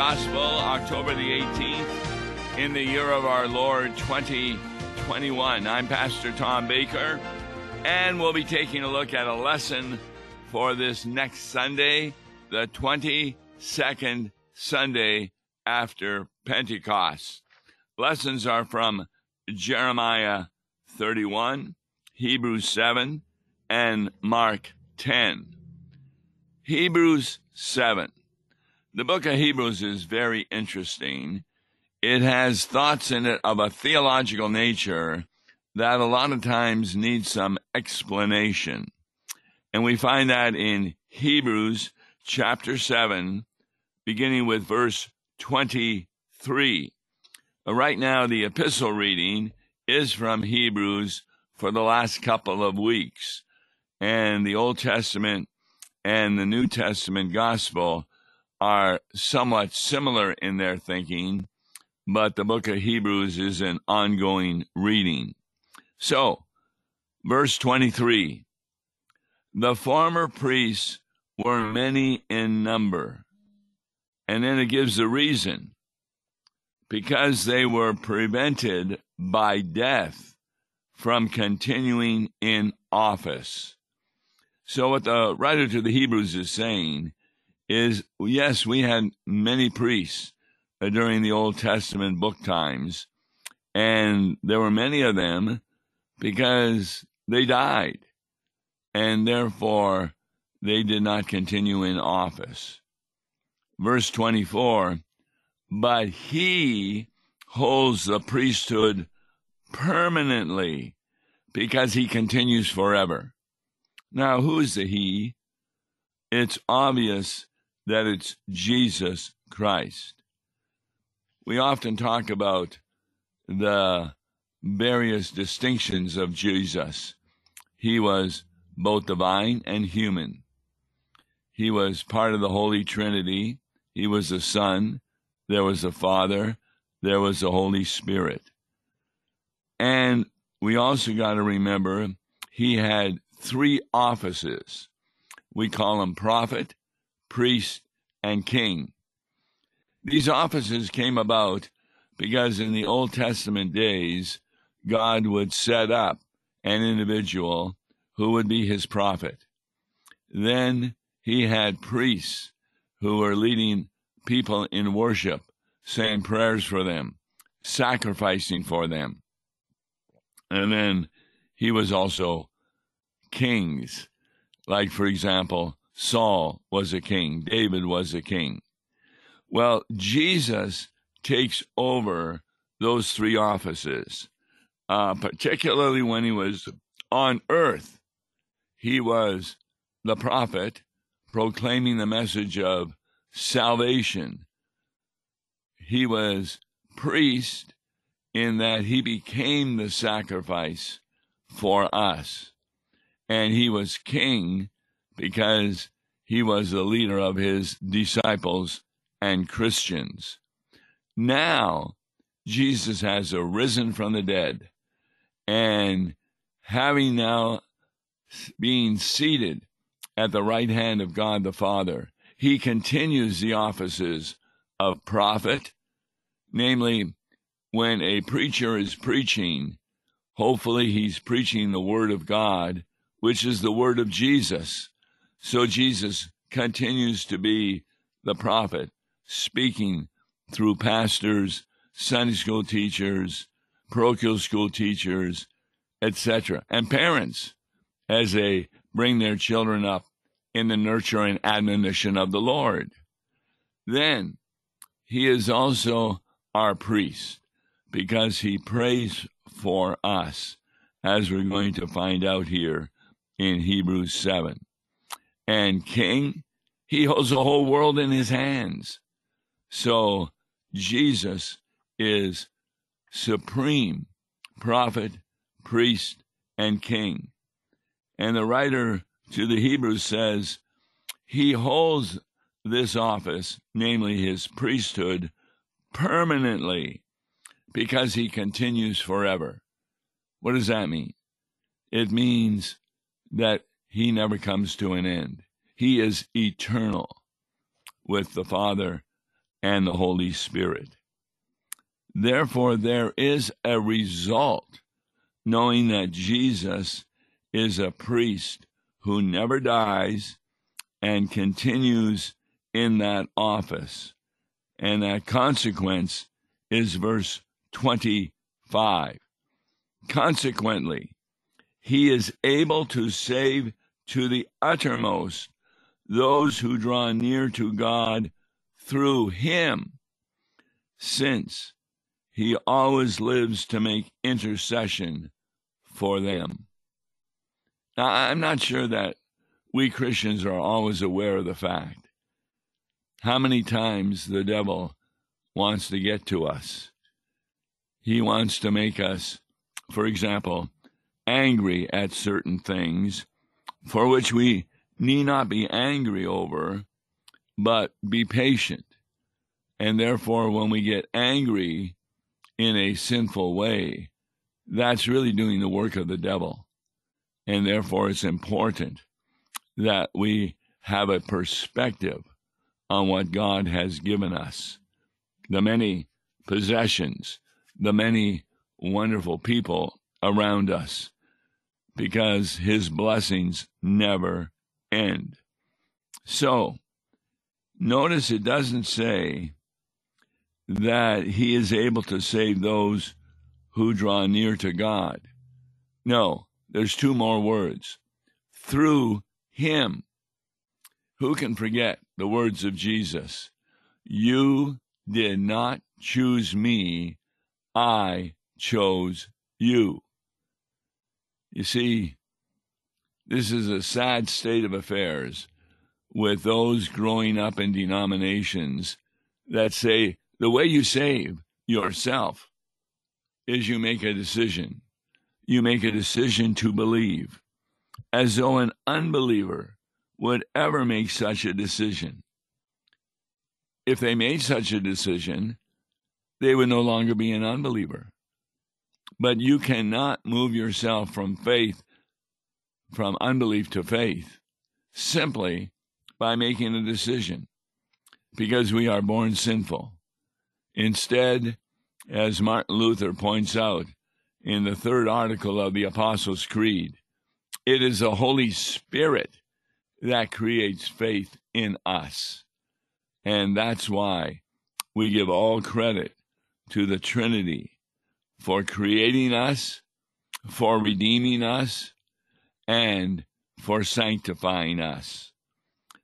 Gospel, October the 18th, in the year of our Lord 2021. I'm Pastor Tom Baker, and we'll be taking a look at a lesson for this next Sunday, the 22nd Sunday after Pentecost. Lessons are from Jeremiah 31, Hebrews 7, and Mark 10. Hebrews 7. The book of Hebrews is very interesting. It has thoughts in it of a theological nature that a lot of times need some explanation. And we find that in Hebrews chapter 7, beginning with verse 23. Uh, right now, the epistle reading is from Hebrews for the last couple of weeks. And the Old Testament and the New Testament gospel are somewhat similar in their thinking, but the book of Hebrews is an ongoing reading. So, verse 23 The former priests were many in number. And then it gives the reason because they were prevented by death from continuing in office. So, what the writer to the Hebrews is saying is yes, we had many priests uh, during the Old Testament book times, and there were many of them because they died, and therefore they did not continue in office. Verse 24 But he holds the priesthood permanently because he continues forever. Now, who is the He? It's obvious that it's Jesus Christ. We often talk about the various distinctions of Jesus. He was both divine and human. He was part of the Holy Trinity. He was the Son. There was the Father. There was the Holy Spirit. And we also got to remember he had three offices. We call him prophet, priest, and king. These offices came about because in the Old Testament days, God would set up an individual who would be his prophet. Then he had priests who were leading people in worship, saying prayers for them, sacrificing for them. And then he was also kings. Like, for example, Saul was a king, David was a king. Well, Jesus takes over those three offices, uh, particularly when he was on earth. He was the prophet proclaiming the message of salvation. He was priest in that he became the sacrifice for us and he was king because he was the leader of his disciples and Christians. Now, Jesus has arisen from the dead, and having now being seated at the right hand of God the Father, he continues the offices of prophet, namely, when a preacher is preaching, hopefully he's preaching the word of God which is the word of Jesus. So Jesus continues to be the prophet, speaking through pastors, Sunday school teachers, parochial school teachers, etc., and parents as they bring their children up in the nurture and admonition of the Lord. Then he is also our priest because he prays for us, as we're going to find out here in Hebrews 7. And king, he holds the whole world in his hands. So Jesus is supreme prophet, priest, and king. And the writer to the Hebrews says he holds this office, namely his priesthood, permanently because he continues forever. What does that mean? It means that he never comes to an end. He is eternal with the Father and the Holy Spirit. Therefore, there is a result knowing that Jesus is a priest who never dies and continues in that office. And that consequence is verse 25. Consequently, he is able to save to the uttermost those who draw near to God through him, since he always lives to make intercession for them. Now, I'm not sure that we Christians are always aware of the fact how many times the devil wants to get to us. He wants to make us, for example, angry at certain things for which we need not be angry over, but be patient. And therefore, when we get angry in a sinful way, that's really doing the work of the devil. And therefore, it's important that we have a perspective on what God has given us the many possessions, the many wonderful people around us, because his blessings never end. So, notice it doesn't say that he is able to save those who draw near to God. No, there's two more words. Through him. Who can forget the words of Jesus? You did not choose me, I chose you. You see, this is a sad state of affairs with those growing up in denominations that say the way you save yourself is you make a decision. You make a decision to believe, as though an unbeliever would ever make such a decision. If they made such a decision, they would no longer be an unbeliever. But you cannot move yourself from faith from unbelief to faith simply by making a decision because we are born sinful. Instead, as Martin Luther points out in the third article of the Apostles' Creed, it is the Holy Spirit that creates faith in us. And that's why we give all credit to the Trinity for creating us, for redeeming us, and for sanctifying us.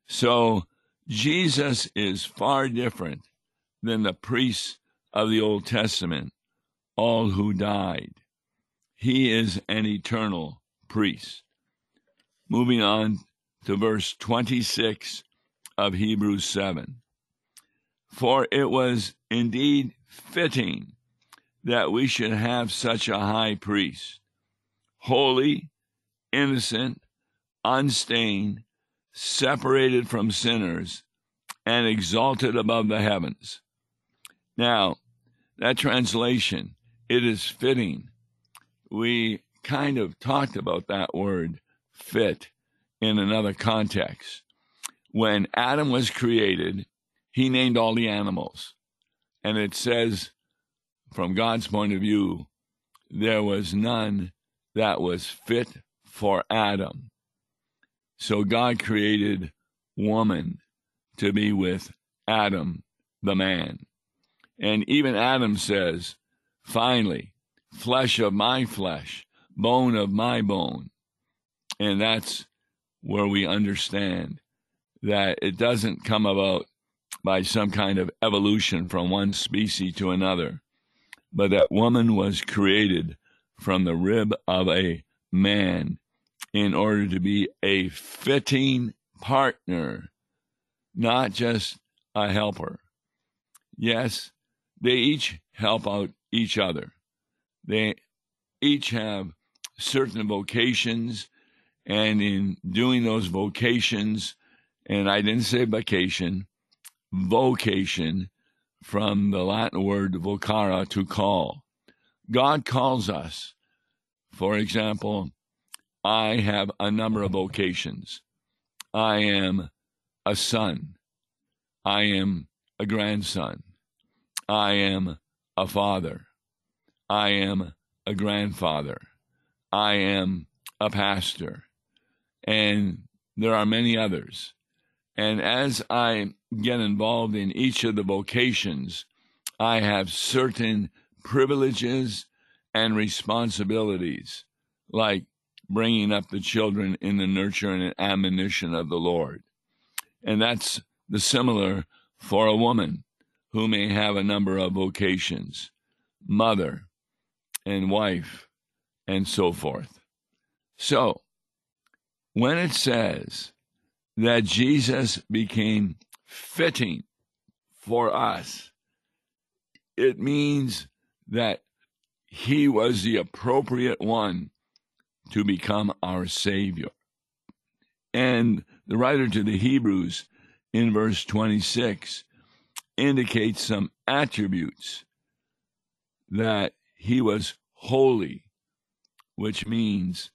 So Jesus is far different than the priests of the Old Testament, all who died. He is an eternal priest. Moving on to verse 26 of Hebrews 7. For it was indeed fitting that we should have such a high priest, holy innocent, unstained, separated from sinners, and exalted above the heavens. Now, that translation, it is fitting. We kind of talked about that word fit in another context. When Adam was created, he named all the animals. And it says, from God's point of view, there was none that was fit for Adam. So God created woman to be with Adam, the man. And even Adam says, finally, flesh of my flesh, bone of my bone. And that's where we understand that it doesn't come about by some kind of evolution from one species to another, but that woman was created from the rib of a man in order to be a fitting partner, not just a helper. Yes, they each help out each other. They each have certain vocations, and in doing those vocations, and I didn't say vacation, vocation from the Latin word vocare, to call. God calls us. For example, I have a number of vocations. I am a son. I am a grandson. I am a father. I am a grandfather. I am a pastor. And there are many others. And as I get involved in each of the vocations, I have certain privileges and responsibilities, like bringing up the children in the nurture and admonition of the Lord. And that's the similar for a woman who may have a number of vocations mother and wife and so forth. So, when it says that Jesus became fitting for us, it means that he was the appropriate one to become our Savior. And the writer to the Hebrews in verse 26 indicates some attributes that he was holy, which means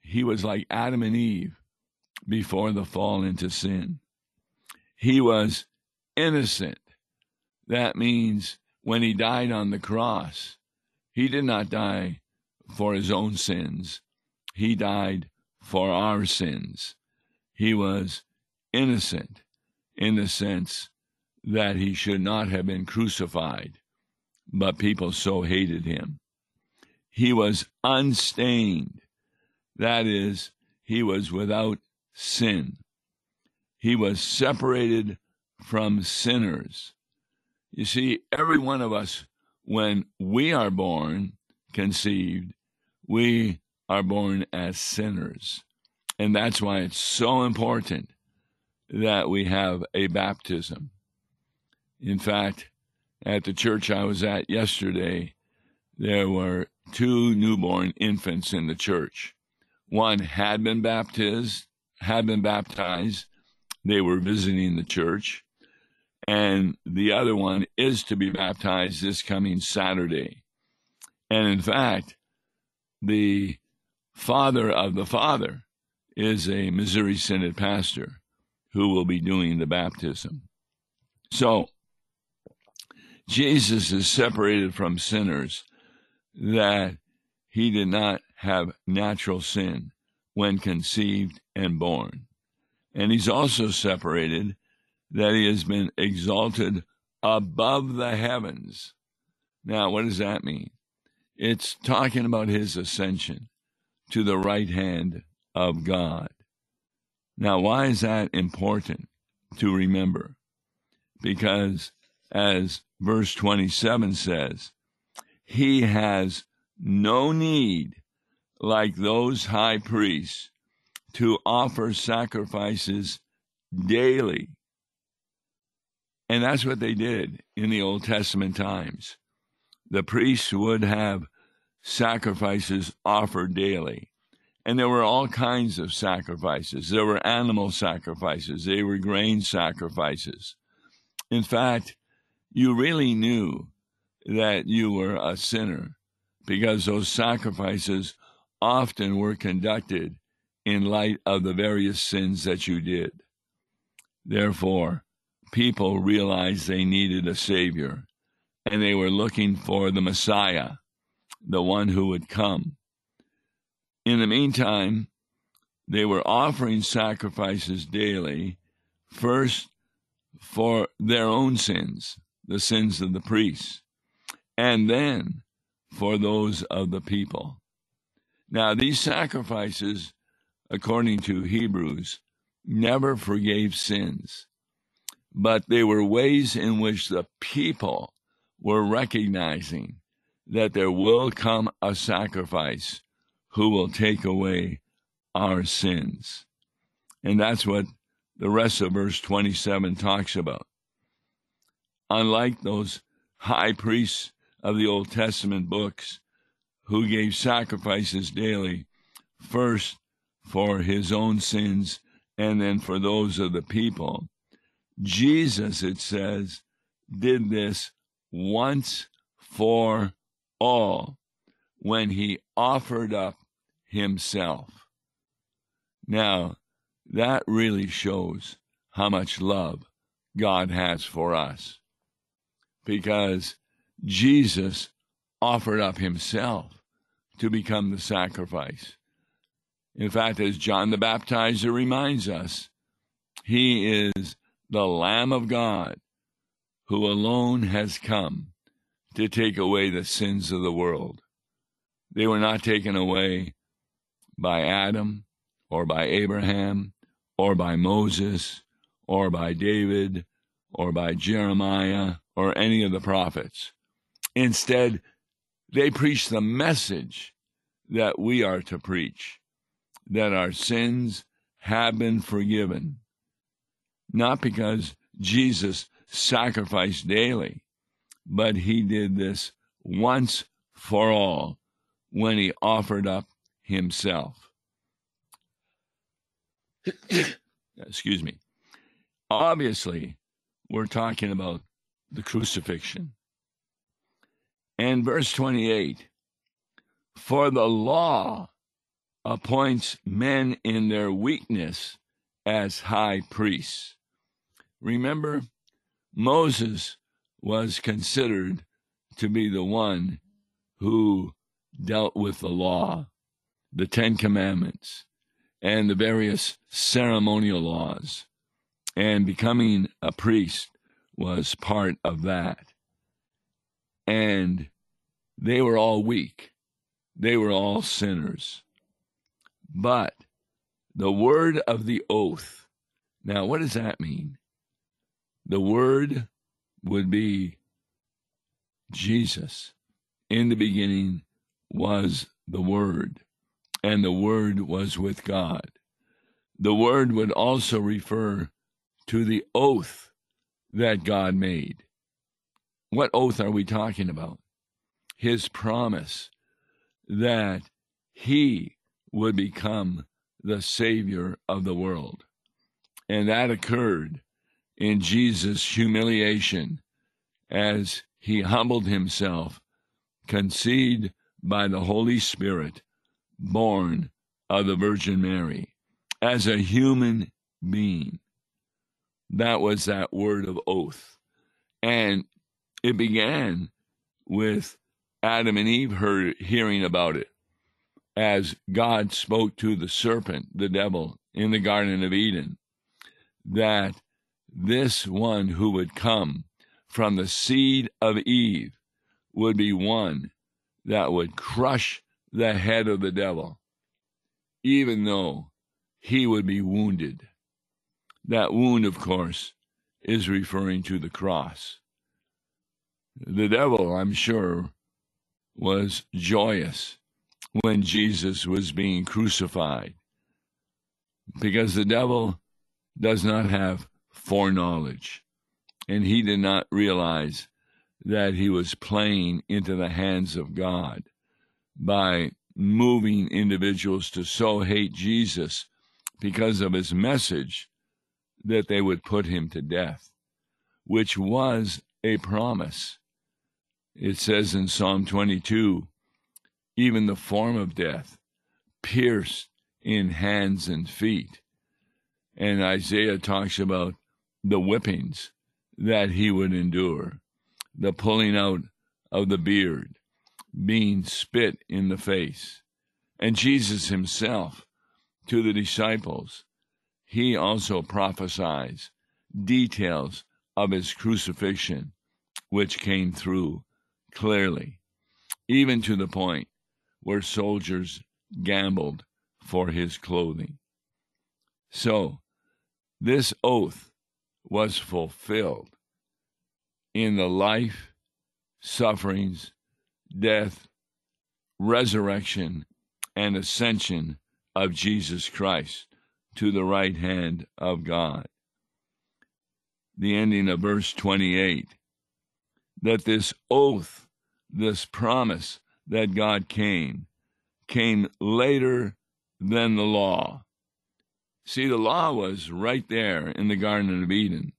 he was like Adam and Eve before the fall into sin. He was innocent. That means when he died on the cross, he did not die for his own sins, he died for our sins. He was innocent in the sense that he should not have been crucified, but people so hated him. He was unstained. That is, he was without sin. He was separated from sinners. You see, every one of us, when we are born, conceived, we are born as sinners. And that's why it's so important that we have a baptism. In fact, at the church I was at yesterday, there were two newborn infants in the church. One had been baptized, had been baptized. They were visiting the church. And the other one is to be baptized this coming Saturday. And in fact, the father of the father is a Missouri Synod pastor who will be doing the baptism. So, Jesus is separated from sinners that he did not have natural sin when conceived and born. And he's also separated that he has been exalted above the heavens. Now, what does that mean? It's talking about his ascension to the right hand of God. Now, why is that important to remember? Because, as verse 27 says, he has no need, like those high priests, to offer sacrifices daily. And that's what they did in the Old Testament times the priests would have sacrifices offered daily. And there were all kinds of sacrifices. There were animal sacrifices, they were grain sacrifices. In fact, you really knew that you were a sinner because those sacrifices often were conducted in light of the various sins that you did. Therefore, people realized they needed a Savior and they were looking for the Messiah, the one who would come. In the meantime, they were offering sacrifices daily, first for their own sins, the sins of the priests, and then for those of the people. Now, these sacrifices, according to Hebrews, never forgave sins, but they were ways in which the people we're recognizing that there will come a sacrifice who will take away our sins. And that's what the rest of verse 27 talks about. Unlike those high priests of the Old Testament books who gave sacrifices daily, first for his own sins and then for those of the people, Jesus, it says, did this once for all when he offered up himself. Now, that really shows how much love God has for us. Because Jesus offered up himself to become the sacrifice. In fact, as John the Baptizer reminds us, he is the Lamb of God who alone has come to take away the sins of the world. They were not taken away by Adam or by Abraham or by Moses or by David or by Jeremiah or any of the prophets. Instead, they preach the message that we are to preach that our sins have been forgiven, not because Jesus sacrificed daily, but he did this once for all when he offered up himself. Excuse me. Obviously, we're talking about the crucifixion. And verse 28 For the law appoints men in their weakness as high priests. Remember, Moses was considered to be the one who dealt with the law, the Ten Commandments, and the various ceremonial laws. And becoming a priest was part of that. And they were all weak, they were all sinners. But the word of the oath, now what does that mean? The word would be Jesus. In the beginning was the Word, and the Word was with God. The Word would also refer to the oath that God made. What oath are we talking about? His promise that He would become the Savior of the world. And that occurred in Jesus' humiliation as he humbled himself, conceived by the Holy Spirit, born of the Virgin Mary, as a human being. That was that word of oath. And it began with Adam and Eve heard, hearing about it as God spoke to the serpent, the devil, in the Garden of Eden, that this one who would come from the seed of Eve would be one that would crush the head of the devil, even though he would be wounded. That wound, of course, is referring to the cross. The devil, I'm sure, was joyous when Jesus was being crucified because the devil does not have foreknowledge and he did not realize that he was playing into the hands of God by moving individuals to so hate Jesus because of his message that they would put him to death, which was a promise. It says in Psalm 22 even the form of death, pierced in hands and feet. And Isaiah talks about the whippings that he would endure, the pulling out of the beard, being spit in the face. And Jesus himself, to the disciples, he also prophesies details of his crucifixion, which came through clearly, even to the point where soldiers gambled for his clothing. So, this oath was fulfilled in the life, sufferings, death, resurrection, and ascension of Jesus Christ to the right hand of God. The ending of verse 28 that this oath, this promise that God came, came later than the law. See, the law was right there in the Garden of Eden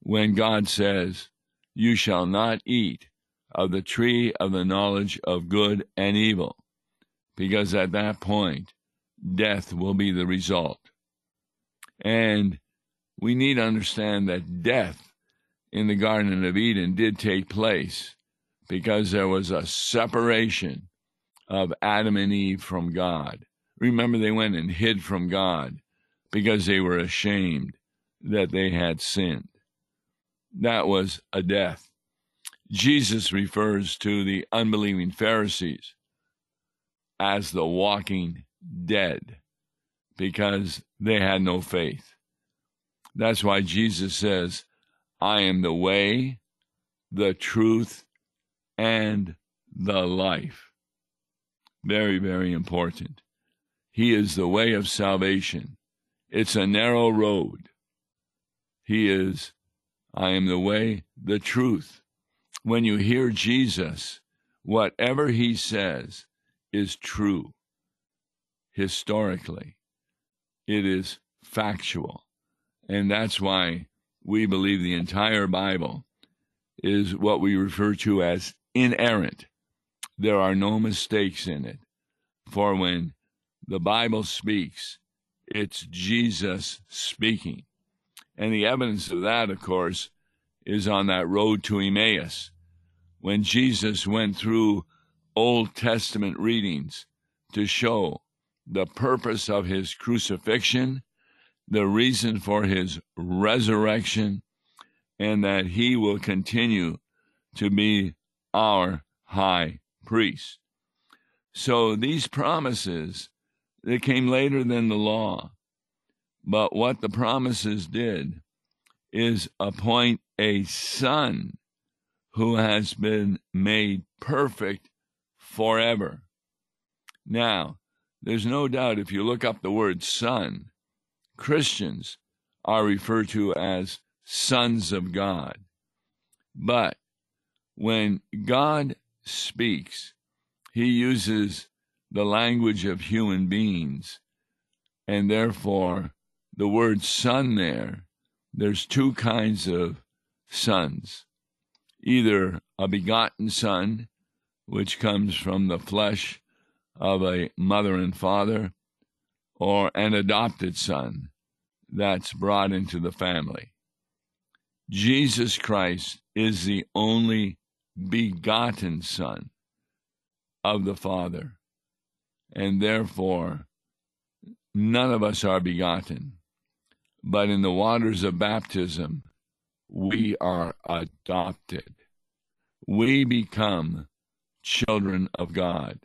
when God says, You shall not eat of the tree of the knowledge of good and evil, because at that point, death will be the result. And we need to understand that death in the Garden of Eden did take place because there was a separation of Adam and Eve from God. Remember, they went and hid from God because they were ashamed that they had sinned. That was a death. Jesus refers to the unbelieving Pharisees as the walking dead because they had no faith. That's why Jesus says, I am the way, the truth, and the life. Very, very important. He is the way of salvation. It's a narrow road. He is, I am the way, the truth. When you hear Jesus, whatever he says is true historically. It is factual. And that's why we believe the entire Bible is what we refer to as inerrant. There are no mistakes in it. For when the Bible speaks, it's Jesus speaking. And the evidence of that, of course, is on that road to Emmaus. When Jesus went through Old Testament readings to show the purpose of his crucifixion, the reason for his resurrection, and that he will continue to be our high priest. So these promises, they came later than the law. But what the promises did is appoint a son who has been made perfect forever. Now, there's no doubt if you look up the word son, Christians are referred to as sons of God. But when God speaks, he uses the language of human beings, and therefore the word son there, there's two kinds of sons either a begotten son, which comes from the flesh of a mother and father, or an adopted son that's brought into the family. Jesus Christ is the only begotten Son of the Father, and therefore none of us are begotten. But in the waters of baptism, we are adopted. We become children of God.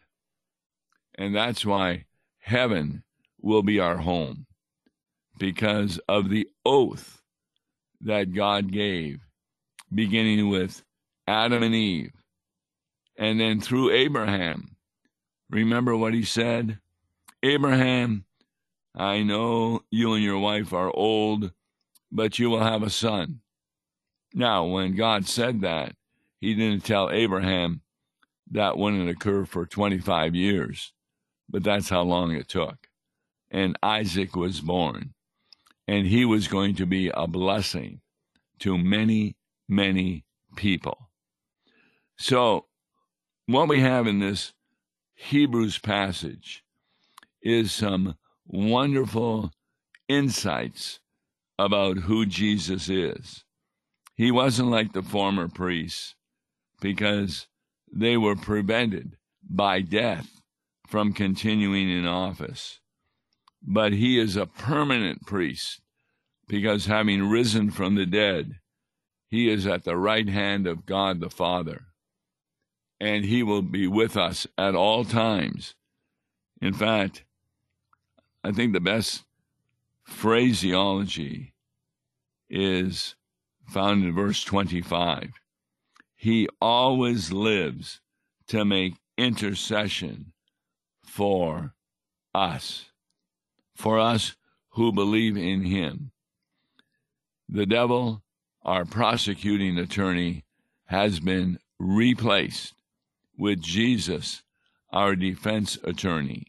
And that's why heaven will be our home because of the oath that God gave, beginning with Adam and Eve, and then through Abraham. Remember what he said? Abraham, I know you and your wife are old, but you will have a son. Now, when God said that, he didn't tell Abraham that wouldn't occur for 25 years, but that's how long it took. And Isaac was born and he was going to be a blessing to many, many people. So, what we have in this Hebrews passage is some wonderful insights about who Jesus is. He wasn't like the former priests because they were prevented by death from continuing in office but he is a permanent priest because having risen from the dead, he is at the right hand of God the Father, and he will be with us at all times. In fact, I think the best phraseology is found in verse 25. He always lives to make intercession for us for us who believe in him. The devil, our prosecuting attorney, has been replaced with Jesus, our defense attorney,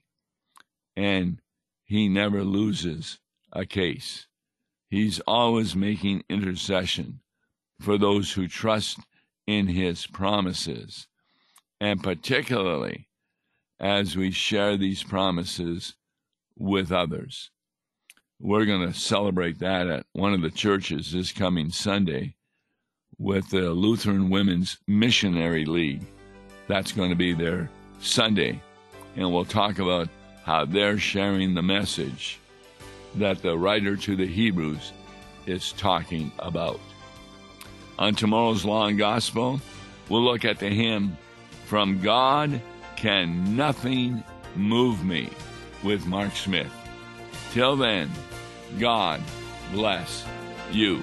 and he never loses a case. He's always making intercession for those who trust in his promises, and particularly as we share these promises with others. we're going to celebrate that at one of the churches this coming Sunday with the Lutheran Women's Missionary League. That's going to be their Sunday. And we'll talk about how they're sharing the message that the writer to the Hebrews is talking about. On tomorrow's Law and Gospel, we'll look at the hymn, From God Can Nothing Move Me, with Mark Smith. Till then, God bless you.